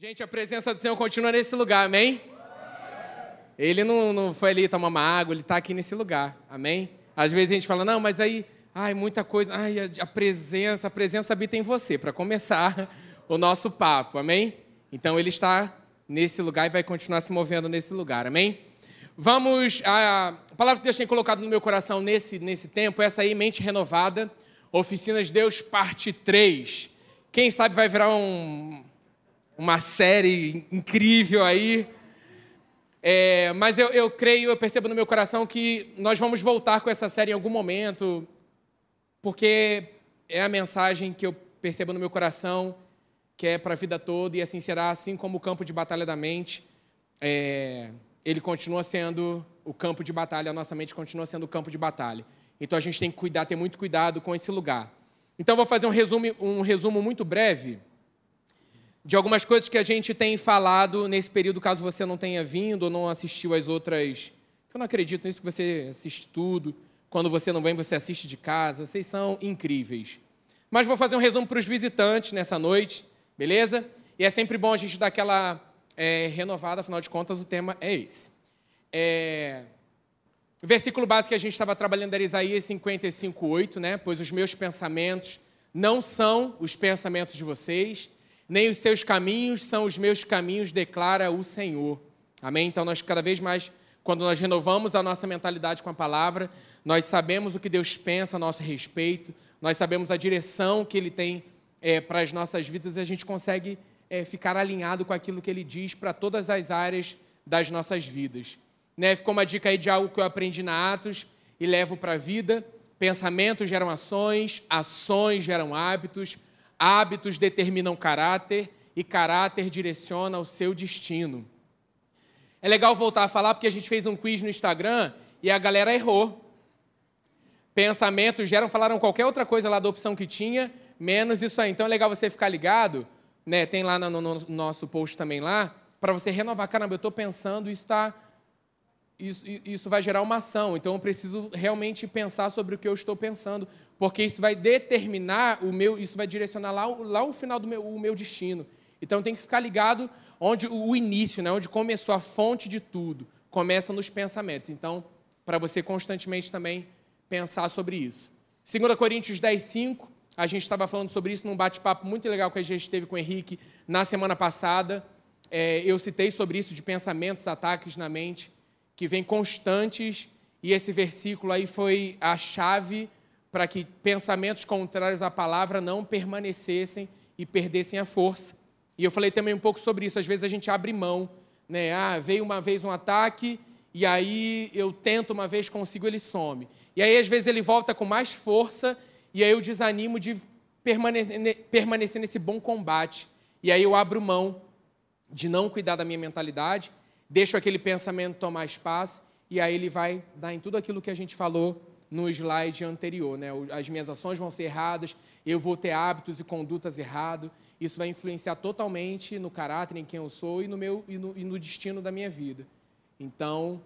Gente, a presença do Senhor continua nesse lugar, amém? Ele não, não foi ali tomar uma água, ele está aqui nesse lugar, amém? Às vezes a gente fala, não, mas aí, ai, muita coisa, ai, a, a presença, a presença habita em você, para começar o nosso papo, amém? Então ele está nesse lugar e vai continuar se movendo nesse lugar, amém? Vamos, a, a palavra que Deus tem colocado no meu coração nesse, nesse tempo, essa aí, mente renovada, Oficinas de Deus, parte 3. Quem sabe vai virar um, uma série incrível aí. É, mas eu, eu creio, eu percebo no meu coração que nós vamos voltar com essa série em algum momento, porque é a mensagem que eu percebo no meu coração, que é para a vida toda, e assim será, assim como o campo de batalha da mente, é, ele continua sendo o campo de batalha, a nossa mente continua sendo o campo de batalha. Então a gente tem que cuidar, ter muito cuidado com esse lugar. Então vou fazer um resumo, um resumo muito breve de algumas coisas que a gente tem falado nesse período, caso você não tenha vindo ou não assistiu as outras. Eu não acredito nisso que você assiste tudo. Quando você não vem, você assiste de casa. Vocês são incríveis. Mas vou fazer um resumo para os visitantes nessa noite, beleza? E é sempre bom a gente dar aquela é, renovada, afinal de contas, o tema é esse. É... Versículo básico que a gente estava trabalhando era Isaías 55, 8, né? Pois os meus pensamentos não são os pensamentos de vocês, nem os seus caminhos são os meus caminhos, declara o Senhor. Amém? Então, nós cada vez mais, quando nós renovamos a nossa mentalidade com a palavra, nós sabemos o que Deus pensa a nosso respeito, nós sabemos a direção que Ele tem é, para as nossas vidas e a gente consegue é, ficar alinhado com aquilo que Ele diz para todas as áreas das nossas vidas. Né? Ficou uma dica aí de algo que eu aprendi na Atos e levo para a vida. Pensamentos geram ações, ações geram hábitos, Hábitos determinam caráter e caráter direciona o seu destino. É legal voltar a falar porque a gente fez um quiz no Instagram e a galera errou. Pensamentos geram, falaram qualquer outra coisa lá da opção que tinha, menos isso aí. Então é legal você ficar ligado, né? Tem lá no, no nosso post também lá, para você renovar. Caramba, eu estou pensando, isso está isso, isso, vai gerar uma ação. Então eu preciso realmente pensar sobre o que eu estou pensando porque isso vai determinar o meu, isso vai direcionar lá, lá o final do meu, o meu destino. Então tem que ficar ligado onde o início, né, onde começou a fonte de tudo, começa nos pensamentos. Então, para você constantemente também pensar sobre isso. 2 Coríntios 10, 5, a gente estava falando sobre isso num bate-papo muito legal que a gente teve com o Henrique na semana passada. É, eu citei sobre isso de pensamentos, ataques na mente, que vêm constantes, e esse versículo aí foi a chave para que pensamentos contrários à palavra não permanecessem e perdessem a força. E eu falei também um pouco sobre isso. Às vezes a gente abre mão, né? Ah, veio uma vez um ataque e aí eu tento uma vez, consigo, ele some. E aí às vezes ele volta com mais força e aí eu desanimo de permanecer nesse bom combate. E aí eu abro mão de não cuidar da minha mentalidade, deixo aquele pensamento tomar espaço e aí ele vai dar em tudo aquilo que a gente falou no slide anterior. Né? As minhas ações vão ser erradas, eu vou ter hábitos e condutas errados. Isso vai influenciar totalmente no caráter, em quem eu sou e no, meu, e no, e no destino da minha vida. Então,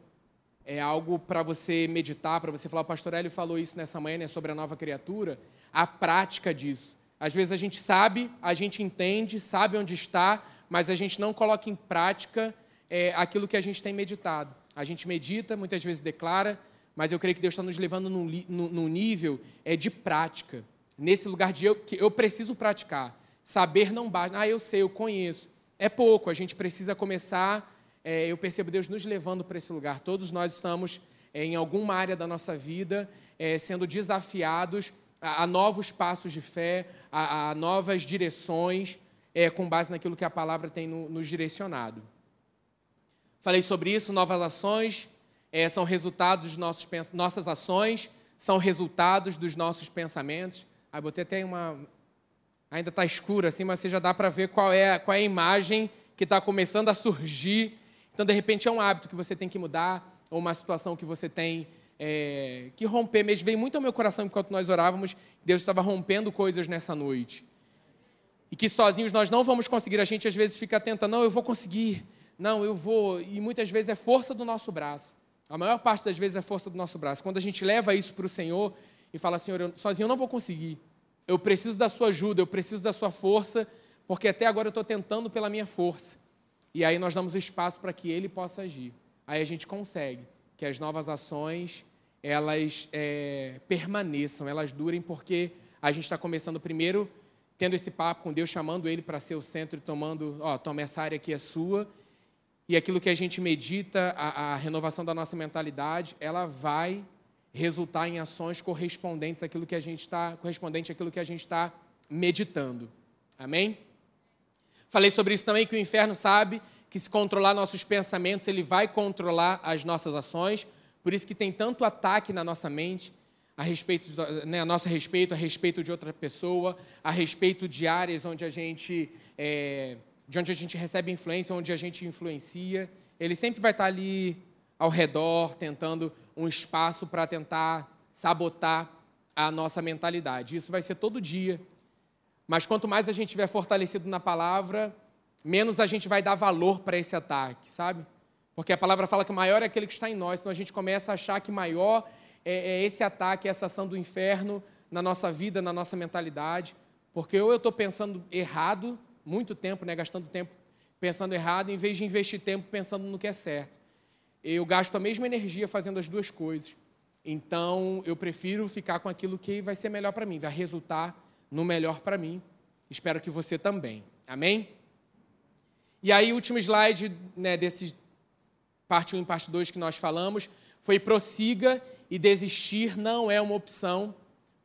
é algo para você meditar, para você falar. O pastor Hélio falou isso nessa manhã, né, sobre a nova criatura. A prática disso. Às vezes a gente sabe, a gente entende, sabe onde está, mas a gente não coloca em prática é, aquilo que a gente tem meditado. A gente medita, muitas vezes declara, mas eu creio que Deus está nos levando num, num nível é, de prática. Nesse lugar de eu, que eu preciso praticar. Saber não basta. Ah, eu sei, eu conheço. É pouco, a gente precisa começar. É, eu percebo Deus nos levando para esse lugar. Todos nós estamos é, em alguma área da nossa vida é, sendo desafiados a, a, novos passos de fé, a, a novas direções, é, com base naquilo que a palavra tem no, nos direcionado. Falei sobre isso, novas ações, é, são resultados de nossos, nossas ações, são resultados dos nossos pensamentos. Aí botei até uma. Ainda está escuro assim, mas você já dá para ver qual é, qual é a imagem que está começando a surgir. Então, de repente, é um hábito que você tem que mudar, ou uma situação que você tem é, que romper mesmo. Veio muito ao meu coração enquanto nós orávamos, Deus estava rompendo coisas nessa noite. E que sozinhos nós não vamos conseguir. A gente às vezes fica tentando, não, eu vou conseguir, não, eu vou. E muitas vezes é força do nosso braço. A maior parte das vezes é força do nosso braço. Quando a gente leva isso para o Senhor e fala, Senhor, eu, sozinho eu não vou conseguir. Eu preciso da sua ajuda, eu preciso da sua força, porque até agora eu estou tentando pela minha força. E aí nós damos espaço para que ele possa agir. Aí a gente consegue que as novas ações elas é, permaneçam, elas durem, porque a gente está começando primeiro tendo esse papo com Deus, chamando Ele para ser o centro tomando, ó, toma essa área aqui é sua. E aquilo que a gente medita, a, a renovação da nossa mentalidade, ela vai resultar em ações correspondentes àquilo que a gente está, correspondente àquilo que a gente está meditando. Amém? Falei sobre isso também que o inferno sabe que se controlar nossos pensamentos, ele vai controlar as nossas ações. Por isso que tem tanto ataque na nossa mente a respeito, né, a nosso respeito, a respeito de outra pessoa, a respeito de áreas onde a gente, é, de onde a gente recebe influência, onde a gente influencia. Ele sempre vai estar ali ao redor, tentando um espaço para tentar sabotar a nossa mentalidade. Isso vai ser todo dia. Mas quanto mais a gente estiver fortalecido na palavra, menos a gente vai dar valor para esse ataque, sabe? Porque a palavra fala que maior é aquele que está em nós, então a gente começa a achar que maior é, é esse ataque, essa ação do inferno na nossa vida, na nossa mentalidade. Porque ou eu estou pensando errado, muito tempo, né, gastando tempo pensando errado, em vez de investir tempo pensando no que é certo. Eu gasto a mesma energia fazendo as duas coisas. Então, eu prefiro ficar com aquilo que vai ser melhor para mim, vai resultar no melhor para mim. Espero que você também. Amém? E aí, último slide né, desse parte 1 e parte 2 que nós falamos, foi prossiga e desistir não é uma opção,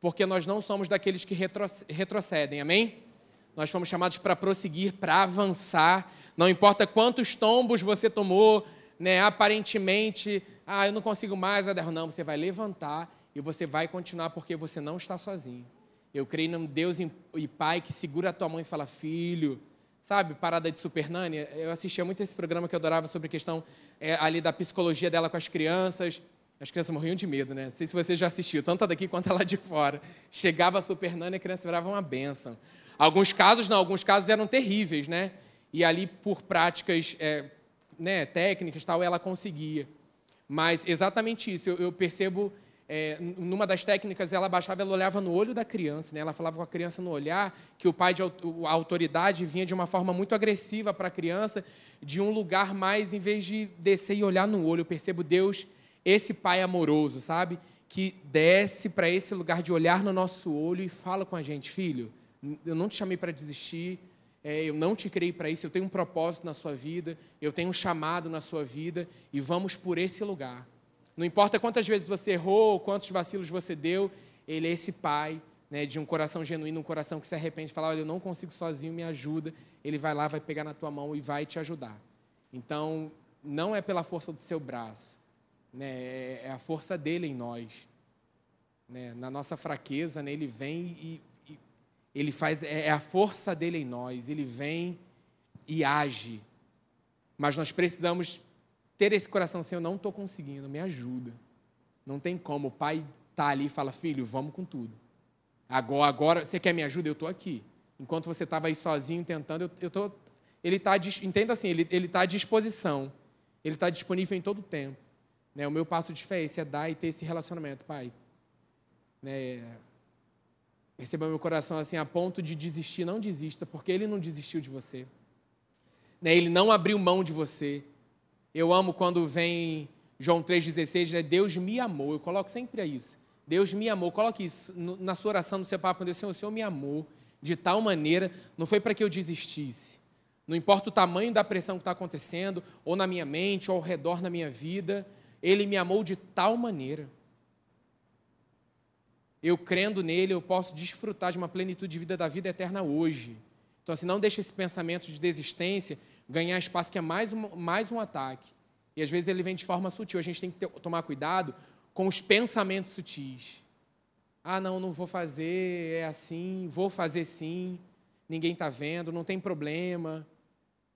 porque nós não somos daqueles que retrocedem, amém? Nós fomos chamados para prosseguir, para avançar, não importa quantos tombos você tomou, né, aparentemente, ah, eu não consigo mais, não, você vai levantar e você vai continuar porque você não está sozinho. Eu creio num Deus e Pai que segura a tua mão e fala, filho, sabe, parada de Super Nani. Eu assistia muito esse programa que eu adorava sobre a questão é, ali da psicologia dela com as crianças. As crianças morriam de medo, né? Não sei se você já assistiu, tanto daqui quanto lá de fora. Chegava a Super Nani e a criança virava uma benção. Alguns casos, não, alguns casos eram terríveis, né? E ali, por práticas é, né, técnicas tal, ela conseguia. Mas exatamente isso, eu, eu percebo é, numa das técnicas, ela baixava, ela olhava no olho da criança, né? ela falava com a criança no olhar, que o pai de a autoridade vinha de uma forma muito agressiva para a criança, de um lugar mais, em vez de descer e olhar no olho. Eu percebo Deus, esse pai amoroso, sabe? Que desce para esse lugar de olhar no nosso olho e fala com a gente, filho, eu não te chamei para desistir, é, eu não te criei para isso, eu tenho um propósito na sua vida, eu tenho um chamado na sua vida, e vamos por esse lugar. Não importa quantas vezes você errou, quantos vacilos você deu, ele é esse pai né, de um coração genuíno, um coração que se arrepende, fala, olha, eu não consigo sozinho, me ajuda. Ele vai lá, vai pegar na tua mão e vai te ajudar. Então, não é pela força do seu braço, né, é, é a força dele em nós. Né, na nossa fraqueza, né, ele vem e, e ele faz, é, é a força dele em nós, ele vem e age. Mas nós precisamos ter esse coração assim, eu não estou conseguindo, me ajuda. Não tem como. O pai está ali e fala, filho, vamos com tudo. Agora, agora você quer me ajuda? Eu estou aqui. Enquanto você estava aí sozinho tentando, eu, tô, ele está, entenda assim, ele está à disposição. Ele está disponível em todo o tempo. Né? O meu passo de fé é esse, é dar e ter esse relacionamento, pai. Né? Receba meu coração assim, a ponto de desistir, não desista, porque ele não desistiu de você. Né? Ele não abriu mão de você. Eu amo quando vem João 3,16, né? Deus me amou. Eu coloco sempre isso. Deus me amou. Coloque isso na sua oração, no seu papo com Deus. Senhor, o Senhor me amou de tal maneira, não foi para que eu desistisse. Não importa o tamanho da pressão que está acontecendo, ou na minha mente, ou ao redor na minha vida, Ele me amou de tal maneira. Eu crendo nele, eu posso desfrutar de uma plenitude de vida da vida eterna hoje. Então, assim, não deixe esse pensamento de desistência ganhar espaço, que é mais um, mais um ataque. E às vezes ele vem de forma sutil. A gente tem que ter, tomar cuidado com os pensamentos sutis. Ah, não, não vou fazer, é assim, vou fazer sim, ninguém está vendo, não tem problema.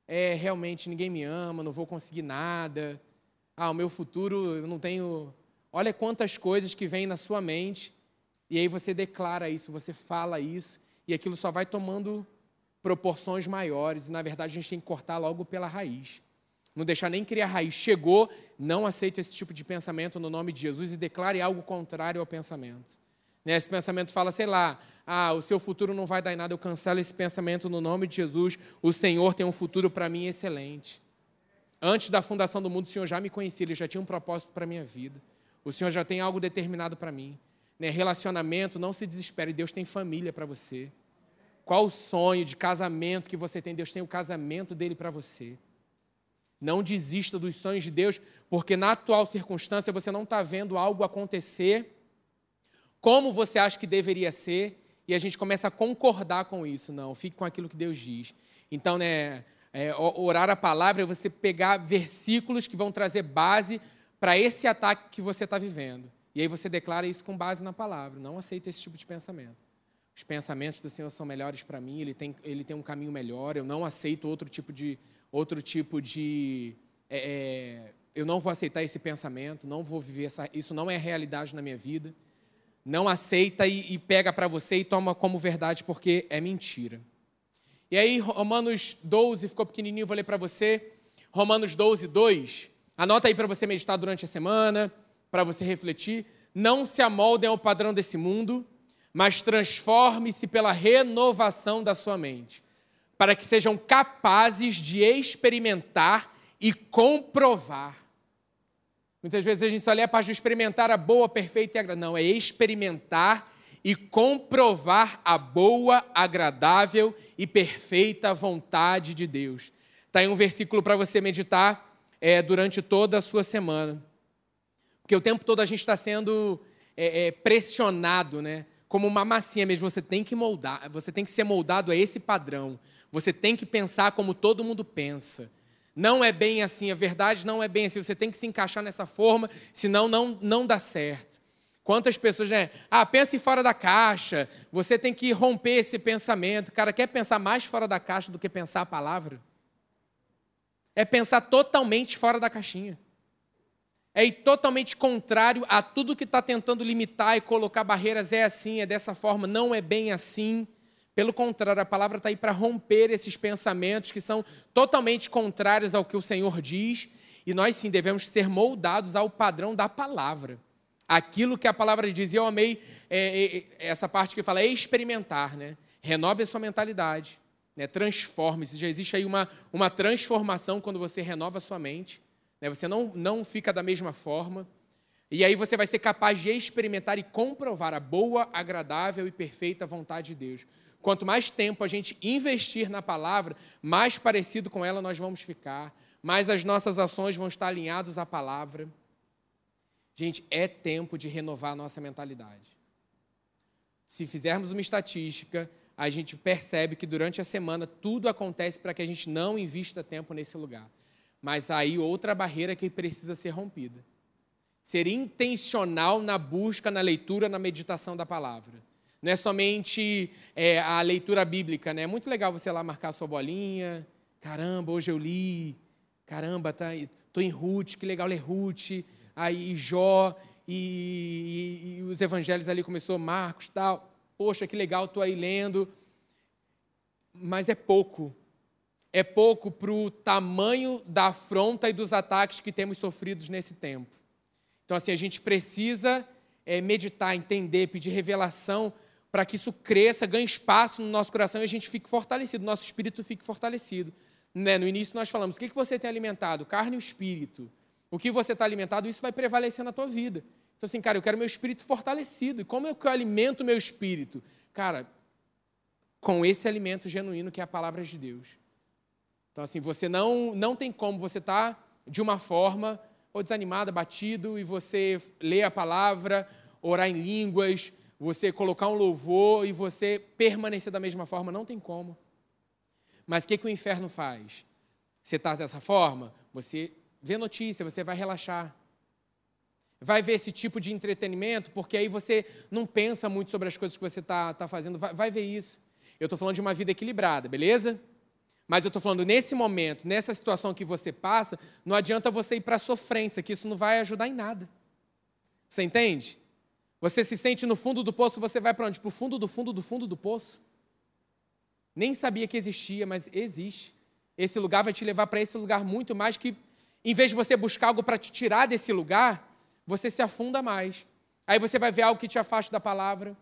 É, realmente ninguém me ama, não vou conseguir nada. Ah, o meu futuro, eu não tenho. Olha quantas coisas que vêm na sua mente, e aí você declara isso, você fala isso, e aquilo só vai tomando proporções maiores, e na verdade a gente tem que cortar logo pela raiz. Não deixar nem criar raiz. Chegou, não aceite esse tipo de pensamento no nome de Jesus e declare algo contrário ao pensamento. Né? Esse pensamento fala, sei lá, ah, o seu futuro não vai dar em nada, eu cancelo esse pensamento no nome de Jesus. O Senhor tem um futuro para mim excelente. Antes da fundação do mundo, o Senhor já me conhecia, Ele já tinha um propósito para a minha vida. O Senhor já tem algo determinado para mim. Né? Relacionamento, não se desespere, Deus tem família para você. Qual o sonho de casamento que você tem? Deus tem o casamento dele para você. Não desista dos sonhos de Deus, porque na atual circunstância você não está vendo algo acontecer como você acha que deveria ser, e a gente começa a concordar com isso. Não, fique com aquilo que Deus diz. Então, né, é, orar a palavra é você pegar versículos que vão trazer base para esse ataque que você está vivendo. E aí você declara isso com base na palavra. Não aceita esse tipo de pensamento. Os pensamentos do Senhor são melhores para mim, ele tem, ele tem um caminho melhor, eu não aceito outro tipo de. Outro tipo de é, é, eu não vou aceitar esse pensamento, não vou viver essa. Isso não é realidade na minha vida não aceita e, e pega para você e toma como verdade porque é mentira. E aí, Romanos 12, ficou pequenininho, vou ler para você. Romanos 12, 2. Anota aí para você meditar durante a semana, para você refletir. Não se amoldem ao padrão desse mundo, mas transforme-se pela renovação da sua mente, para que sejam capazes de experimentar e comprovar Muitas vezes a gente só lê a parte de experimentar a boa, perfeita e agradável. Não, é experimentar e comprovar a boa, agradável e perfeita vontade de Deus. Está aí um versículo para você meditar é, durante toda a sua semana. Porque o tempo todo a gente está sendo é, é, pressionado, né? Como uma massinha mesmo. Você tem que moldar, você tem que ser moldado a esse padrão. Você tem que pensar como todo mundo pensa. Não é bem assim, a verdade não é bem assim. Você tem que se encaixar nessa forma, senão não, não dá certo. Quantas pessoas, né? Ah, pense fora da caixa. Você tem que romper esse pensamento. Cara quer pensar mais fora da caixa do que pensar a palavra? É pensar totalmente fora da caixinha. É totalmente contrário a tudo que está tentando limitar e colocar barreiras. É assim, é dessa forma. Não é bem assim. Pelo contrário, a palavra está aí para romper esses pensamentos que são totalmente contrários ao que o Senhor diz, e nós sim devemos ser moldados ao padrão da palavra. Aquilo que a palavra diz, e eu amei é, é, é essa parte que fala é experimentar, né? renove a sua mentalidade, né? transforme-se. Já existe aí uma, uma transformação quando você renova a sua mente, né? você não, não fica da mesma forma. E aí você vai ser capaz de experimentar e comprovar a boa, agradável e perfeita vontade de Deus. Quanto mais tempo a gente investir na palavra, mais parecido com ela nós vamos ficar, mais as nossas ações vão estar alinhadas à palavra. Gente, é tempo de renovar a nossa mentalidade. Se fizermos uma estatística, a gente percebe que durante a semana tudo acontece para que a gente não invista tempo nesse lugar. Mas aí outra barreira que precisa ser rompida. Ser intencional na busca, na leitura, na meditação da palavra. Não é somente é, a leitura bíblica, né? É muito legal você lá marcar a sua bolinha. Caramba, hoje eu li. Caramba, tá, tô em Ruth, que legal ler Ruth. Aí Jó e, e, e os evangelhos ali começou Marcos, tal. Poxa, que legal, tô aí lendo. Mas é pouco. É pouco para o tamanho da afronta e dos ataques que temos sofridos nesse tempo. Então, assim, a gente precisa é, meditar, entender, pedir revelação para que isso cresça, ganhe espaço no nosso coração e a gente fique fortalecido, nosso espírito fique fortalecido. Né? No início nós falamos, o que, que você tem alimentado? Carne e o espírito. O que você está alimentado, isso vai prevalecer na tua vida. Então assim, cara, eu quero meu espírito fortalecido. E como é que eu alimento meu espírito? Cara, com esse alimento genuíno que é a palavra de Deus. Então assim, você não, não tem como você estar tá de uma forma ou desanimado, abatido, e você lê a palavra, orar em línguas, você colocar um louvor e você permanecer da mesma forma, não tem como. Mas o que, que o inferno faz? Você está dessa forma, você vê notícia, você vai relaxar. Vai ver esse tipo de entretenimento, porque aí você não pensa muito sobre as coisas que você está tá fazendo. Vai, vai ver isso. Eu estou falando de uma vida equilibrada, beleza? Mas eu estou falando nesse momento, nessa situação que você passa, não adianta você ir para a sofrência, que isso não vai ajudar em nada. Você entende? Você se sente no fundo do poço, você vai para onde? Para o fundo do fundo do fundo do poço? Nem sabia que existia, mas existe. Esse lugar vai te levar para esse lugar muito mais que, em vez de você buscar algo para te tirar desse lugar, você se afunda mais. Aí você vai ver algo que te afasta da palavra,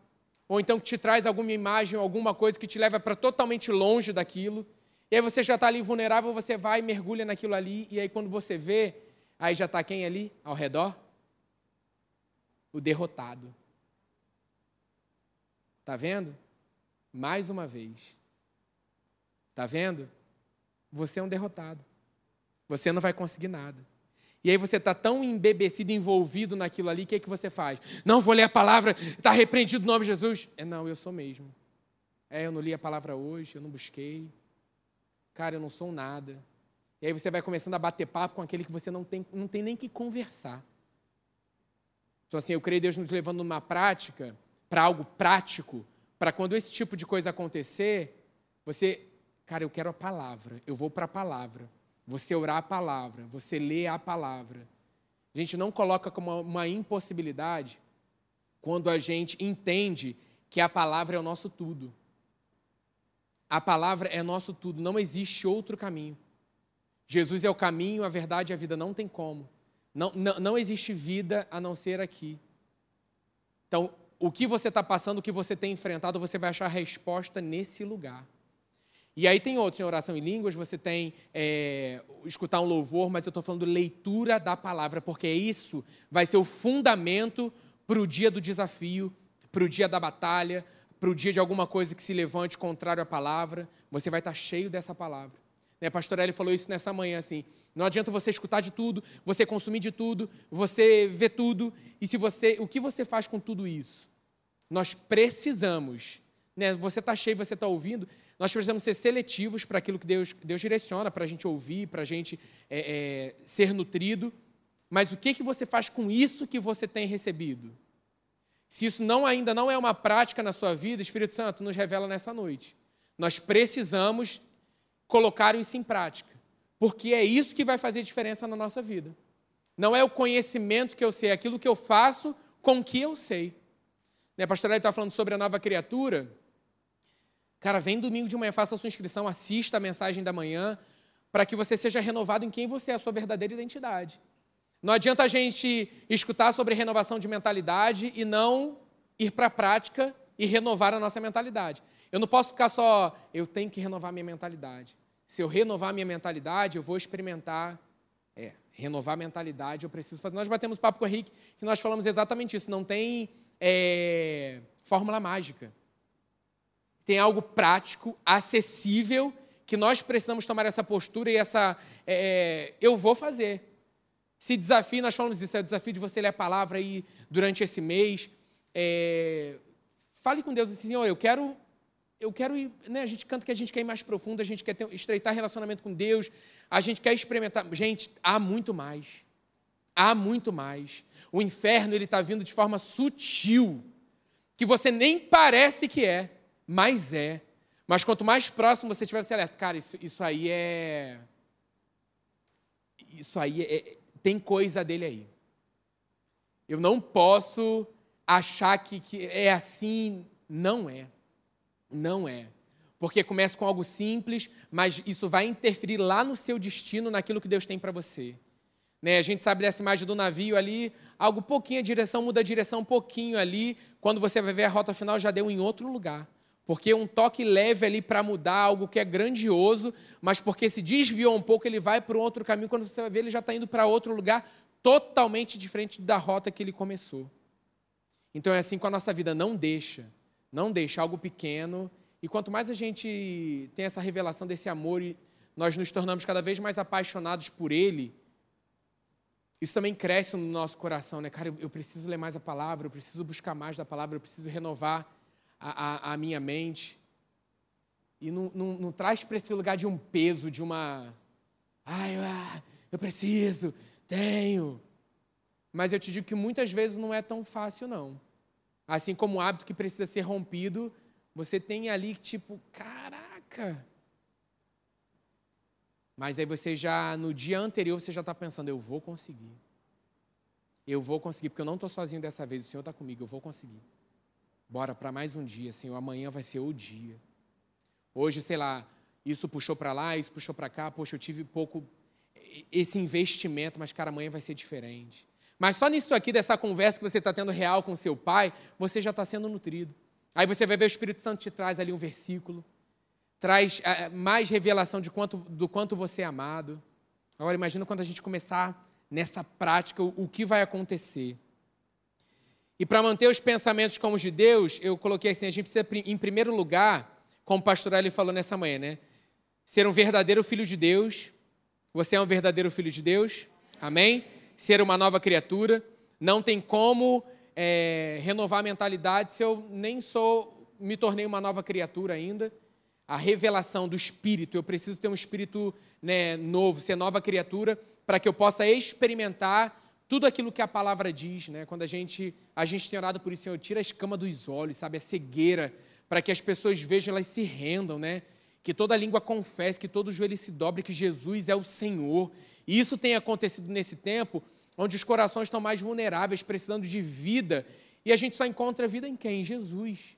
ou então que te traz alguma imagem, alguma coisa que te leva para totalmente longe daquilo. E aí você já está ali vulnerável, você vai, mergulha naquilo ali, e aí quando você vê, aí já está quem ali ao redor? O derrotado. Está vendo? Mais uma vez. Está vendo? Você é um derrotado. Você não vai conseguir nada. E aí você está tão embebecido, envolvido naquilo ali, o que, é que você faz? Não, vou ler a palavra, está repreendido o nome de Jesus. É, não, eu sou mesmo. É, eu não li a palavra hoje, eu não busquei. Cara, eu não sou nada. E aí você vai começando a bater papo com aquele que você não tem, não tem nem que conversar. Então, assim, eu creio Deus nos levando numa prática, para algo prático, para quando esse tipo de coisa acontecer, você, cara, eu quero a palavra, eu vou para a palavra. Você orar a palavra, você lê a palavra. A gente não coloca como uma impossibilidade quando a gente entende que a palavra é o nosso tudo. A palavra é nosso tudo, não existe outro caminho. Jesus é o caminho, a verdade e a vida, não tem como. Não, não, não existe vida a não ser aqui. Então, o que você está passando, o que você tem enfrentado, você vai achar a resposta nesse lugar. E aí tem outros, em oração em línguas, você tem é, escutar um louvor, mas eu estou falando leitura da palavra, porque isso vai ser o fundamento para o dia do desafio, para o dia da batalha, para o dia de alguma coisa que se levante contrário à palavra, você vai estar cheio dessa palavra. Né, a pastora Ellie falou isso nessa manhã, assim, não adianta você escutar de tudo, você consumir de tudo, você ver tudo, e se você, o que você faz com tudo isso? Nós precisamos, né, você está cheio, você está ouvindo, nós precisamos ser seletivos para aquilo que Deus, Deus direciona, para a gente ouvir, para a gente é, é, ser nutrido, mas o que, que você faz com isso que você tem recebido? Se isso não ainda não é uma prática na sua vida, Espírito Santo nos revela nessa noite. Nós precisamos colocar isso em prática, porque é isso que vai fazer diferença na nossa vida. Não é o conhecimento que eu sei, é aquilo que eu faço com o que eu sei. Né, a pastora está falando sobre a nova criatura. Cara, vem domingo de manhã, faça a sua inscrição, assista a mensagem da manhã, para que você seja renovado em quem você é, a sua verdadeira identidade. Não adianta a gente escutar sobre renovação de mentalidade e não ir para a prática e renovar a nossa mentalidade. Eu não posso ficar só, eu tenho que renovar minha mentalidade. Se eu renovar minha mentalidade, eu vou experimentar. É, renovar a mentalidade, eu preciso fazer. Nós batemos papo com o Henrique e nós falamos exatamente isso. Não tem é, fórmula mágica. Tem algo prático, acessível, que nós precisamos tomar essa postura e essa. É, eu vou fazer. Se desafio, nós falamos isso, é o desafio de você ler a palavra aí durante esse mês. É, fale com Deus assim, Senhor, eu quero, eu quero ir, né, a gente canta que a gente quer ir mais profundo, a gente quer ter, estreitar relacionamento com Deus, a gente quer experimentar. Gente, há muito mais. Há muito mais. O inferno ele está vindo de forma sutil, que você nem parece que é, mas é. Mas quanto mais próximo você estiver, você alerta, cara, isso, isso aí é. Isso aí é, tem coisa dele aí. Eu não posso achar que, que é assim. Não é. Não é. Porque começa com algo simples, mas isso vai interferir lá no seu destino, naquilo que Deus tem para você. Né? A gente sabe dessa imagem do navio ali, algo pouquinho, a direção muda a direção um pouquinho ali, quando você vai ver a rota final já deu em outro lugar. Porque um toque leve ali para mudar algo que é grandioso, mas porque se desviou um pouco, ele vai para um outro caminho. Quando você vai ver, ele já está indo para outro lugar totalmente diferente da rota que ele começou. Então é assim com a nossa vida. Não deixa, não deixa algo pequeno. E quanto mais a gente tem essa revelação desse amor e nós nos tornamos cada vez mais apaixonados por ele, isso também cresce no nosso coração, né? Cara, eu preciso ler mais a palavra, eu preciso buscar mais da palavra, eu preciso renovar a, a, a minha mente. E não, não, não traz para esse lugar de um peso, de uma. Ai, ah, eu preciso, tenho. Mas eu te digo que muitas vezes não é tão fácil, não. Assim como o hábito que precisa ser rompido, você tem ali tipo, caraca. Mas aí você já, no dia anterior, você já está pensando, eu vou conseguir. Eu vou conseguir, porque eu não estou sozinho dessa vez, o Senhor está comigo, eu vou conseguir. Bora para mais um dia, Senhor. Amanhã vai ser o dia. Hoje, sei lá, isso puxou para lá, isso puxou para cá. Poxa, eu tive pouco esse investimento, mas, cara, amanhã vai ser diferente. Mas só nisso aqui, dessa conversa que você está tendo real com seu pai, você já está sendo nutrido. Aí você vai ver o Espírito Santo te traz ali um versículo, traz é, mais revelação de quanto, do quanto você é amado. Agora imagina quando a gente começar nessa prática, o, o que vai acontecer. E para manter os pensamentos como os de Deus, eu coloquei assim, a gente precisa, em primeiro lugar, como o pastor Ali falou nessa manhã, né? Ser um verdadeiro filho de Deus. Você é um verdadeiro filho de Deus? Amém? Ser uma nova criatura. Não tem como é, renovar a mentalidade se eu nem sou, me tornei uma nova criatura ainda. A revelação do Espírito, eu preciso ter um Espírito né, novo, ser nova criatura, para que eu possa experimentar tudo aquilo que a palavra diz, né? Quando a gente, a gente tem orado por isso, Senhor, tira a escama dos olhos, sabe, a cegueira, para que as pessoas vejam, elas se rendam, né? Que toda língua confesse, que todo joelho se dobre, que Jesus é o Senhor. E isso tem acontecido nesse tempo, onde os corações estão mais vulneráveis, precisando de vida, e a gente só encontra vida em quem? Em Jesus.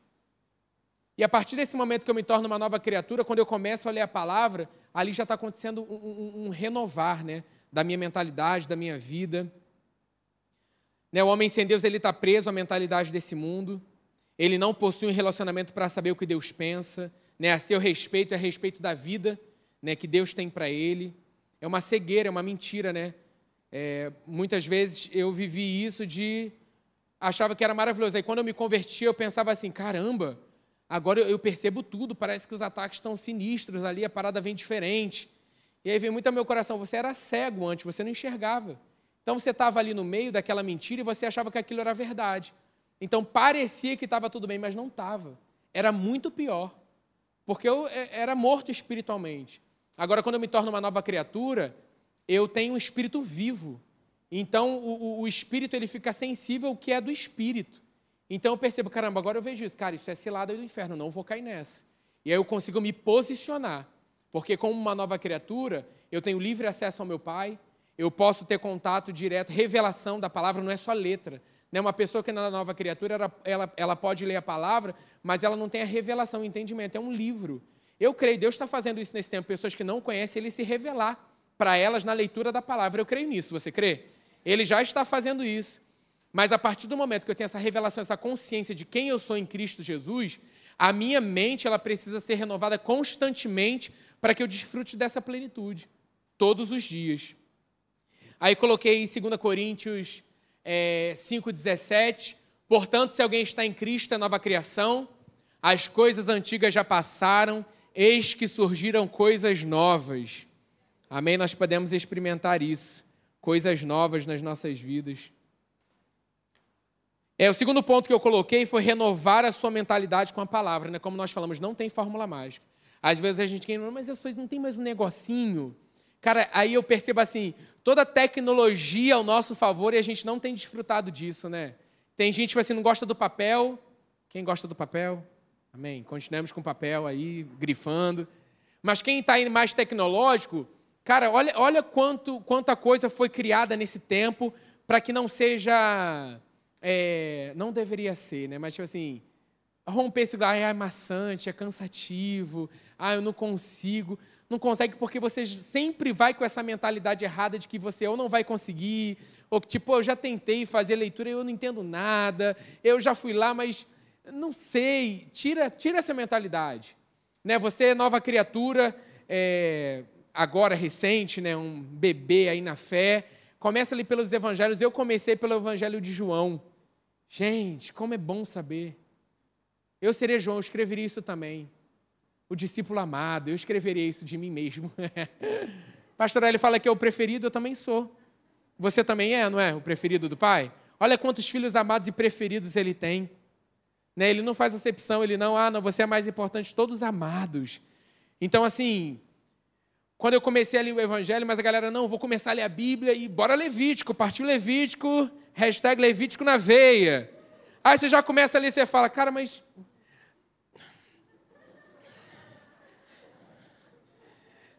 E a partir desse momento que eu me torno uma nova criatura, quando eu começo a ler a palavra, ali já está acontecendo um, um, um, renovar né, da minha mentalidade, da minha vida. Né, o homem sem Deus ele está preso à mentalidade desse mundo. Ele não possui um relacionamento para saber o que Deus pensa, né, a seu respeito, a respeito da vida né, que Deus tem para ele. É uma cegueira, é uma mentira, né? É, muitas vezes eu vivi isso de achava que era maravilhoso. Aí quando eu me converti, eu pensava assim, caramba, agora eu percebo tudo, parece que os ataques estão sinistros ali, a parada vem diferente. E aí vem muito ao meu coração, você era cego antes, você não enxergava. Então você estava ali no meio daquela mentira e você achava que aquilo era verdade. Então parecia que estava tudo bem, mas não estava. Era muito pior. Porque eu é, era morto espiritualmente. Agora, quando eu me torno uma nova criatura, eu tenho um espírito vivo. Então, o, o, espírito ele fica sensível ao que é do espírito. Então, eu percebo, caramba, agora eu vejo isso. Cara, isso é cilada do inferno, não vou cair nessa. E aí eu consigo me posicionar. Porque, como uma nova criatura, eu tenho livre acesso ao meu Pai, eu posso ter contato direto, revelação da palavra, não é só letra. Né? Uma pessoa que é nova criatura, ela, ela, ela pode ler a palavra, mas ela não tem a revelação, o entendimento. É um livro. Eu creio, Deus está fazendo isso nesse tempo. Pessoas que não conhecem, Ele se revelar para elas na leitura da palavra. Eu creio nisso, você crê? Ele já está fazendo isso. Mas a partir do momento que eu tenho essa revelação, essa consciência de quem eu sou em Cristo Jesus, a minha mente ela precisa ser renovada constantemente para que eu desfrute dessa plenitude, todos os dias. Aí coloquei em 2 Coríntios é, 5,17, portanto, se alguém está em Cristo, é nova criação, as coisas antigas já passaram, eis que surgiram coisas novas. Amém? Nós podemos experimentar isso, coisas novas nas nossas vidas. É, o segundo ponto que eu coloquei foi renovar a sua mentalidade com a palavra. Né? Como nós falamos, não tem fórmula mágica. Às vezes a gente quer, mas eu não tem mais um negocinho. Cara, aí eu percebo assim, toda tecnologia ao nosso favor e a gente não tem desfrutado disso, né? Tem gente que assim, não gosta do papel. Quem gosta do papel? Amém. Continuamos com papel aí, grifando. Mas quem está aí mais tecnológico, Cara, olha, olha quanto, quanta coisa foi criada nesse tempo para que não seja. É, não deveria ser, né? Mas, tipo assim, romper esse ah, é maçante, é cansativo, ah, eu não consigo. Não consegue porque você sempre vai com essa mentalidade errada de que você ou não vai conseguir, ou que, tipo, eu já tentei fazer leitura e eu não entendo nada, eu já fui lá, mas não sei. Tira, tira essa mentalidade. Né? Você é nova criatura, é, agora recente, né, um bebê aí na fé. Começa ali pelos evangelhos. Eu comecei pelo evangelho de João. Gente, como é bom saber. Eu seria João, eu escreveria isso também. O discípulo amado, eu escreveria isso de mim mesmo. Pastor ele fala que é o preferido, eu também sou. Você também é, não é? O preferido do pai? Olha quantos filhos amados e preferidos ele tem. Né? Ele não faz acepção, ele não, ah, não, você é mais importante, todos amados. Então, assim, quando eu comecei a ler o Evangelho, mas a galera, não, vou começar a ler a Bíblia e bora Levítico, partiu Levítico, hashtag Levítico na veia. Aí você já começa a ler você fala, cara, mas.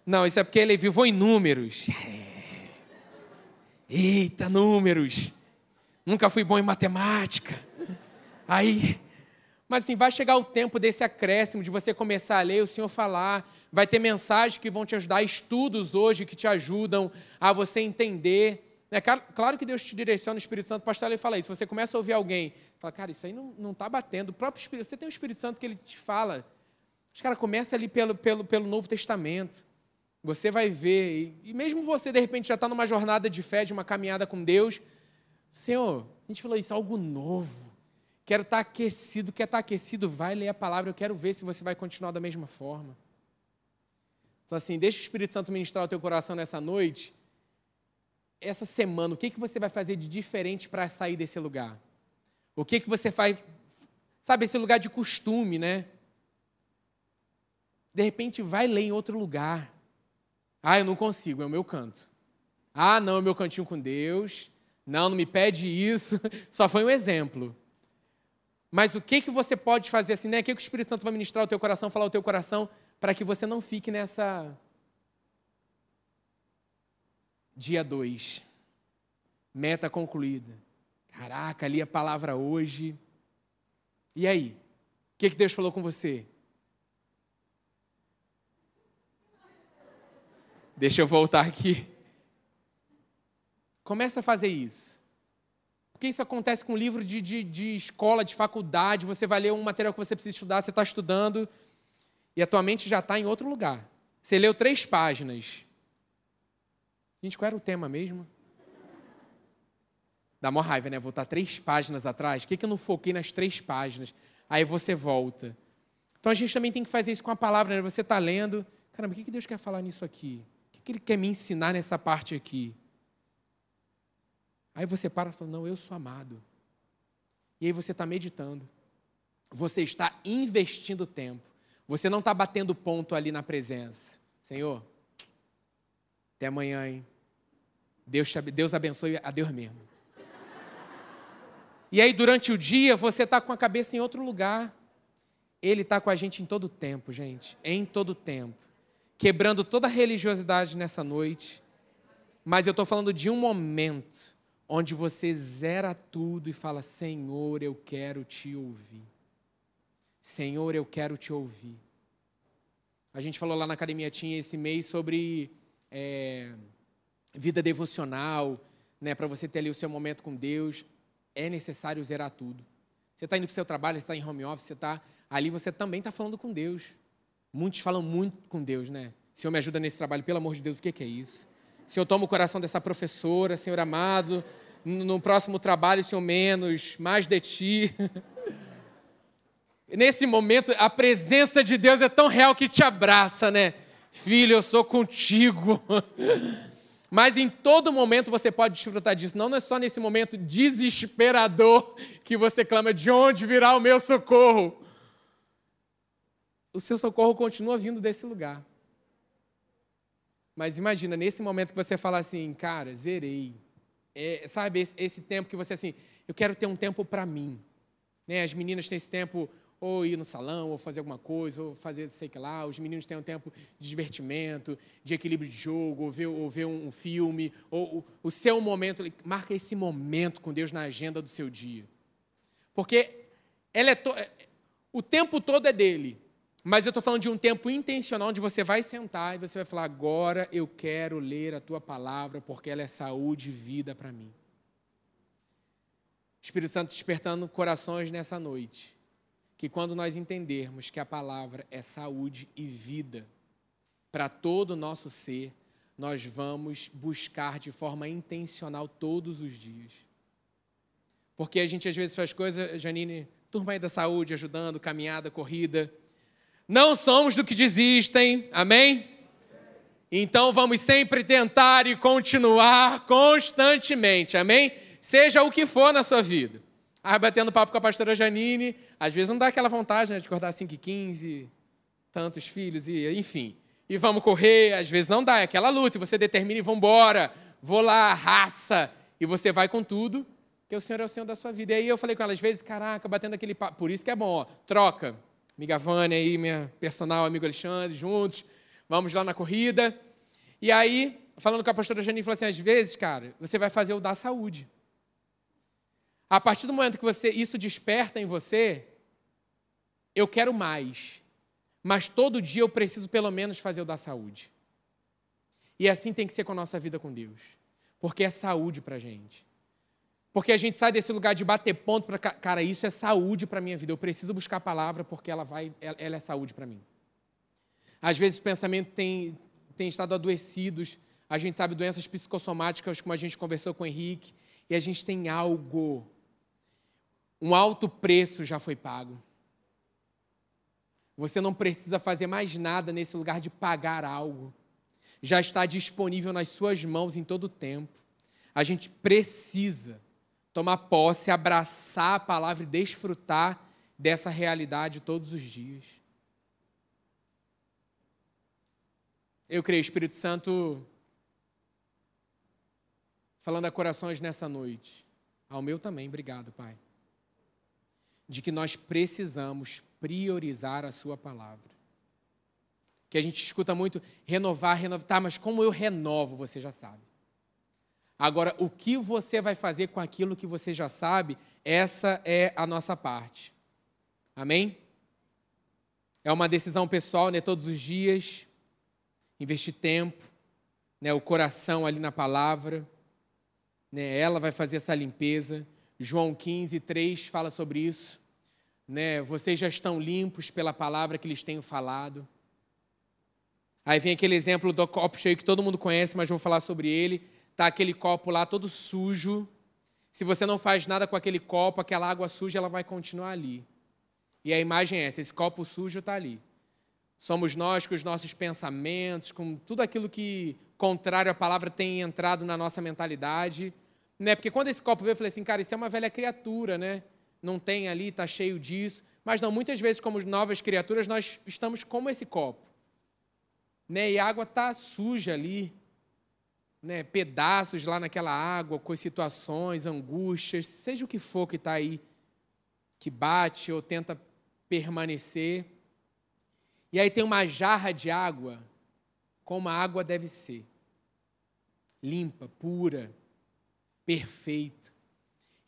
Não, isso é porque ele vivou em números. Eita, números. Nunca fui bom em matemática. Aí mas assim, vai chegar o tempo desse acréscimo, de você começar a ler, o Senhor falar, vai ter mensagens que vão te ajudar, estudos hoje que te ajudam a você entender É claro que Deus te direciona, o Espírito Santo, o pastor ele fala isso. Você começa a ouvir alguém, fala, cara, isso aí não está batendo. O próprio Espírito, você tem o Espírito Santo que ele te fala. Os caras começa ali pelo, pelo, pelo Novo Testamento. Você vai ver, e, e mesmo você, de repente, já está numa jornada de fé, de uma caminhada com Deus, Senhor, a gente falou isso, algo novo. Quero estar tá aquecido, quer estar tá aquecido, vai ler a palavra, eu quero ver se você vai continuar da mesma forma. Então, assim, deixa o Espírito Santo ministrar o teu coração nessa noite essa semana, o que, que você vai fazer de diferente para sair desse lugar? O que, que você faz, sabe, esse lugar de costume, né? De repente, vai ler em outro lugar. Ah, eu não consigo, é o meu canto. Ah, não, é o meu cantinho com Deus. Não, não me pede isso. Só foi um exemplo. Mas o que, que você pode fazer assim, né? O que, que o Espírito Santo vai ministrar o teu coração, falar o teu coração, para que você não fique nessa Dia 2. Meta concluída. Caraca, ali a palavra hoje. E aí? O que, que Deus falou com você? Deixa eu voltar aqui. Começa a fazer isso. Porque isso acontece com livro de, de, de escola, de faculdade. Você vai ler um material que você precisa estudar, você está estudando e a tua mente já está em outro lugar. Você leu três páginas. Gente, qual era o tema mesmo? Dá mó raiva, né? Voltar três páginas atrás. Por que, que eu não foquei nas três páginas? Aí você volta. Então a gente também tem que fazer isso com a palavra, né? Você está lendo. Caramba, o que, que Deus quer falar nisso aqui? Que Ele quer me ensinar nessa parte aqui? Aí você para e fala: Não, eu sou amado. E aí você está meditando. Você está investindo tempo. Você não está batendo ponto ali na presença. Senhor, até amanhã, hein? Deus, te, Deus abençoe a Deus mesmo. E aí, durante o dia, você está com a cabeça em outro lugar. Ele está com a gente em todo tempo, gente. Em todo tempo. Quebrando toda religiosidade nessa noite. Mas eu estou falando de um momento onde você zera tudo e fala: Senhor, eu quero te ouvir. Senhor, eu quero te ouvir. A gente falou lá na academia, tinha esse mês sobre. É, vida devocional, né, para você ter ali o seu momento com Deus, é necessário zerar tudo. Você está indo para o seu trabalho, você está em home office, você está ali, você também está falando com Deus. Muitos falam muito com Deus, né? Senhor, me ajuda nesse trabalho, pelo amor de Deus, o que, é isso? Senhor, toma o coração dessa professora, Senhor amado, no próximo trabalho, Senhor, menos, mais de Ti. Nesse momento, a presença de Deus é tão real que te abraça, né? Filho, eu sou contigo. Mas em todo momento você pode desfrutar disso. Não, não é só nesse momento desesperador que você clama: de onde virá o meu socorro? O seu socorro continua vindo desse lugar. Mas imagina, nesse momento que você fala assim, cara, zerei. É, sabe, esse, esse, tempo que você assim, eu quero ter um tempo para mim. Né? As meninas têm esse tempo ou ir no salão, ou fazer alguma coisa, ou fazer sei que lá. Os meninos têm um tempo de divertimento, de equilíbrio de jogo, ou ver, ou ver um, filme, ou o, o seu momento. Marca esse momento com Deus na agenda do seu dia. Porque ela é to, é, o tempo todo é dele. Mas eu estou falando de um tempo intencional onde você vai sentar e você vai falar: agora eu quero ler a tua palavra, porque ela é saúde e vida para mim. Espírito Santo despertando corações nessa noite que quando nós entendermos que a palavra é saúde e vida para todo o nosso ser, nós vamos buscar de forma intencional todos os dias. Porque a gente às vezes faz coisas, Janine, turma aí da saúde, ajudando, caminhada, corrida. Não somos do que desistem, amém? Então vamos sempre tentar e continuar constantemente, amém? Seja o que for na sua vida. Ah, batendo papo com a pastora Janine, às vezes não dá aquela vontade né, de acordar 5 e 15, tantos filhos, e enfim. E vamos correr, às vezes não dá, é aquela luta, e você determina e vamos embora, vou lá, raça, e você vai com tudo, que o Senhor é o Senhor da sua vida. E aí eu falei com ela às vezes, caraca, batendo aquele papo, por isso que é bom, ó, troca. Amiga Vânia aí, minha personal, amigo Alexandre, juntos, vamos lá na corrida. E aí, falando com a pastora Janine, falou assim, às vezes, cara, você vai fazer o da saúde. A partir do momento que você isso desperta em você, eu quero mais, mas todo dia eu preciso pelo menos fazer o da saúde. E assim tem que ser com a nossa vida com Deus. porque é saúde para a gente. Porque a gente sai desse lugar de bater ponto para cara, isso é saúde para minha vida. Eu preciso buscar a palavra porque ela vai, ela é saúde para mim. Às vezes o pensamento tem, tem estado adoecidos. A gente sabe doenças psicossomáticas, como a gente conversou com o Henrique, e a gente tem algo. Um alto preço já foi pago. Você não precisa fazer mais nada nesse lugar de pagar algo. Já está disponível nas suas mãos em todo o tempo. A gente precisa tomar posse, abraçar a palavra e desfrutar dessa realidade todos os dias. Eu creio, Espírito Santo, falando a corações nessa noite, ao meu também, obrigado, Pai, de que nós precisamos priorizar a Sua palavra. Que a gente escuta muito renovar, renovar. Tá, mas como eu renovo, você já sabe. Agora, o que você vai fazer com aquilo que você já sabe, essa é a nossa parte. Amém? É uma decisão pessoal, né? Todos os dias, investir tempo, né? O coração ali na palavra, né? Ela vai fazer essa limpeza. João 15, 3 fala sobre isso né? Vocês já estão limpos pela palavra que lhes tenho falado. Aí vem aquele exemplo do copo cheio que todo mundo conhece, mas vou falar sobre ele. Tá aquele copo lá todo sujo. Se você não faz nada com aquele copo, aquela água suja ela vai continuar ali. E a imagem é essa: esse copo sujo está ali. Somos nós com os nossos pensamentos, com tudo aquilo que contrário à palavra tem entrado na nossa mentalidade. Né? Porque quando esse copo veio, eu falei assim, cara, isso é uma velha criatura, né? não tem ali, está cheio disso. Mas não, muitas vezes, como novas criaturas, nós estamos como esse copo. Né? E a água está suja ali. Né? Pedaços lá naquela água, com situações, angústias, seja o que for que está aí, que bate ou tenta permanecer. E aí tem uma jarra de água, como a água deve ser. Limpa, pura, perfeita.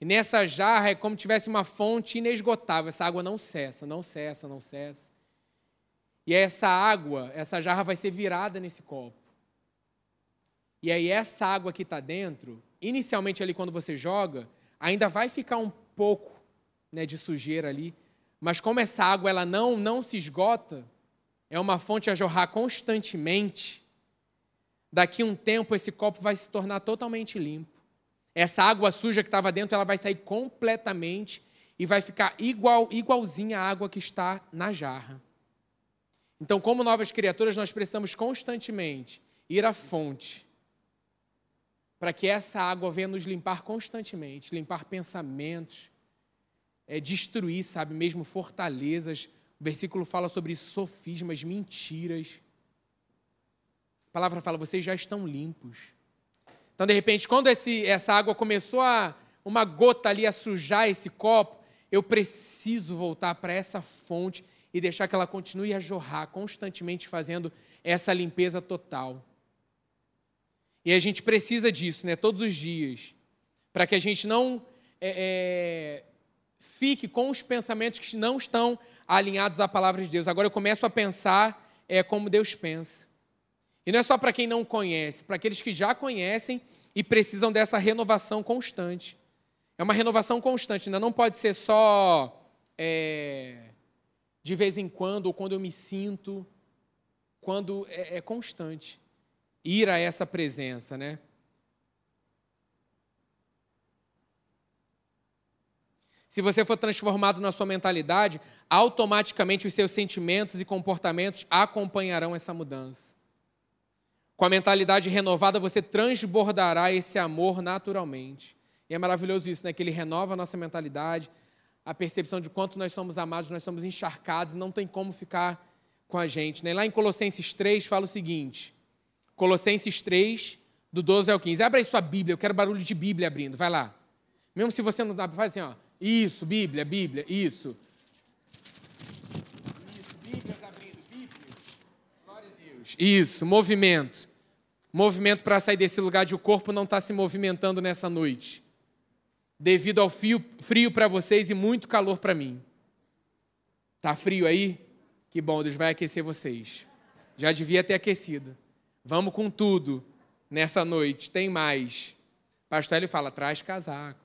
E nessa jarra é como se tivesse uma fonte inesgotável. Essa água não cessa, não cessa, não cessa. E essa água, essa jarra vai ser virada nesse copo. E aí essa água que está dentro, inicialmente ali quando você joga, ainda vai ficar um pouco né, de sujeira ali. Mas como essa água ela não, não se esgota, é uma fonte a jorrar constantemente, daqui um tempo esse copo vai se tornar totalmente limpo. Essa água suja que estava dentro, ela vai sair completamente e vai ficar igual, igualzinha à água que está na jarra. Então, como novas criaturas, nós precisamos constantemente ir à fonte para que essa água venha nos limpar constantemente, limpar pensamentos, é, destruir, sabe, mesmo fortalezas. O versículo fala sobre sofismas, mentiras. A palavra fala: vocês já estão limpos. Então, de repente, quando esse, essa água começou a, uma gota ali a sujar esse copo, eu preciso voltar para essa fonte e deixar que ela continue a jorrar constantemente, fazendo essa limpeza total. E a gente precisa disso, né, todos os dias, para que a gente não é, é, fique com os pensamentos que não estão alinhados à palavra de Deus. Agora eu começo a pensar é, como Deus pensa. E não é só para quem não conhece, para aqueles que já conhecem e precisam dessa renovação constante. É uma renovação constante, ainda não pode ser só é, de vez em quando, ou quando eu me sinto, quando é, é constante. Ir a essa presença, né? Se você for transformado na sua mentalidade, automaticamente os seus sentimentos e comportamentos acompanharão essa mudança. Com a mentalidade renovada, você transbordará esse amor naturalmente. E é maravilhoso isso, né? Que ele renova a nossa mentalidade, a percepção de quanto nós somos amados, nós somos encharcados, não tem como ficar com a gente. Né? Lá em Colossenses 3 fala o seguinte: Colossenses 3, do 12 ao 15. Abra aí sua Bíblia, eu quero barulho de Bíblia abrindo, vai lá. Mesmo se você não dá, faz assim, ó. Isso, Bíblia, Bíblia, isso. Isso, movimento. Movimento para sair desse lugar de o corpo não está se movimentando nessa noite. Devido ao frio para vocês e muito calor para mim. Tá frio aí? Que bom, Deus vai aquecer vocês. Já devia ter aquecido. Vamos com tudo nessa noite. Tem mais. Pastor ele fala: traz casaco.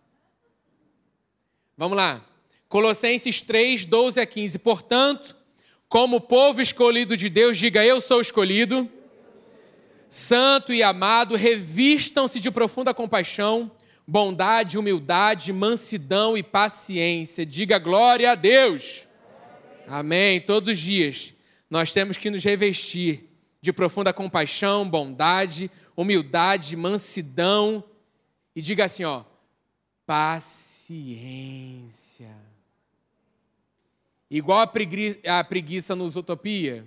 Vamos lá. Colossenses 3, 12 a 15. Portanto, como povo escolhido de Deus, diga: Eu sou escolhido. Santo e amado, revistam-se de profunda compaixão, bondade, humildade, mansidão e paciência. Diga glória a Deus. Amém. Todos os dias nós temos que nos revestir de profunda compaixão, bondade, humildade, mansidão e diga assim, ó, paciência. Igual a, pregui a preguiça nos Utopia.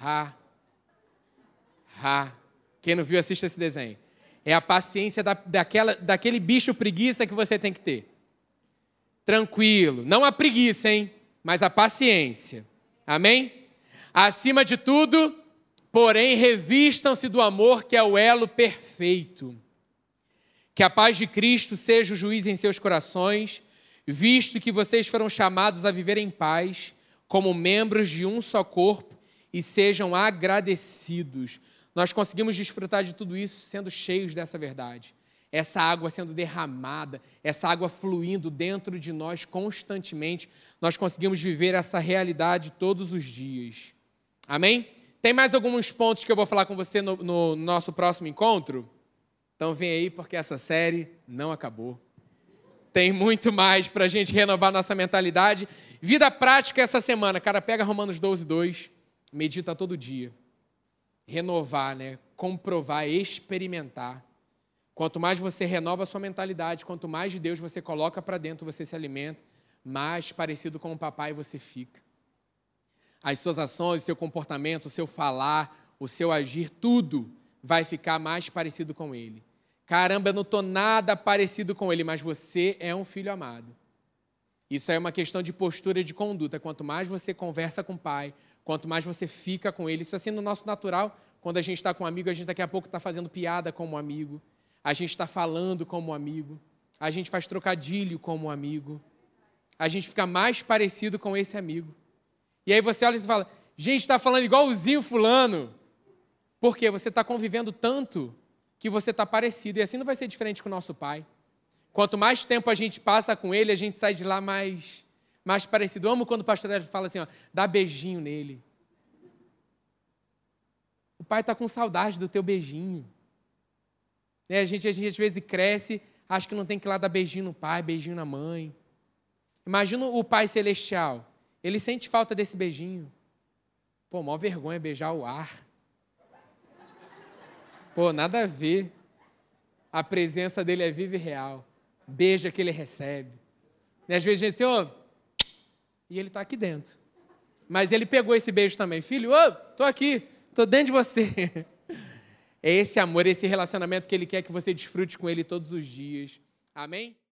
Ha. Ha. Quem não viu, assista esse desenho. É a paciência da, daquela, daquele bicho preguiça que você tem que ter. Tranquilo. Não a preguiça, hein? Mas a paciência. Amém? Acima de tudo, porém, revistam-se do amor que é o elo perfeito. Que a paz de Cristo seja o juiz em seus corações visto que vocês foram chamados a viver em paz, como membros de um só corpo, e sejam agradecidos. Nós conseguimos desfrutar de tudo isso sendo cheios dessa verdade. Essa água sendo derramada, essa água fluindo dentro de nós constantemente, nós conseguimos viver essa realidade todos os dias. Amém? Tem mais alguns pontos que eu vou falar com você no, no nosso próximo encontro? Então vem aí, porque essa série não acabou. Tem muito mais para a gente renovar nossa mentalidade. Vida prática essa semana, cara, pega Romanos 12, 2, medita todo dia. Renovar, né? Comprovar, experimentar. Quanto mais você renova a sua mentalidade, quanto mais de Deus você coloca para dentro, você se alimenta, mais parecido com o papai você fica. As suas ações, seu comportamento, o seu falar, o seu agir, tudo vai ficar mais parecido com ele. Caramba, eu não estou nada parecido com ele, mas você é um filho amado. Isso é uma questão de postura de conduta. Quanto mais você conversa com o pai, quanto mais você fica com ele, isso assim no nosso natural, quando a gente está com um amigo, a gente daqui a pouco está fazendo piada como um amigo, a gente está falando como um amigo, a gente faz trocadilho como um amigo, a gente fica mais parecido com esse amigo. E aí você olha e fala, gente, está falando igualzinho fulano. Por quê? Você está convivendo tanto que você está parecido. E assim não vai ser diferente com o nosso Pai. Quanto mais tempo a gente passa com Ele, a gente sai de lá mais, mais parecido. Eu amo quando o pastor fala assim, ó, dá beijinho nele. O pai está com saudade do teu beijinho. Né? A, gente, a gente às vezes cresce, acha que não tem que ir lá dar beijinho no pai, beijinho na mãe. Imagina o pai celestial. Ele sente falta desse beijinho. Pô, maior vergonha beijar o ar. Pô, nada a ver. A presença dele é viva e real. Beija que ele recebe. E às vezes a gente assim, e ele está aqui dentro. Mas ele pegou esse beijo também. Filho, ô, tô aqui, tô dentro de você. É esse amor, esse relacionamento que ele quer que você desfrute com ele todos os dias. Amém?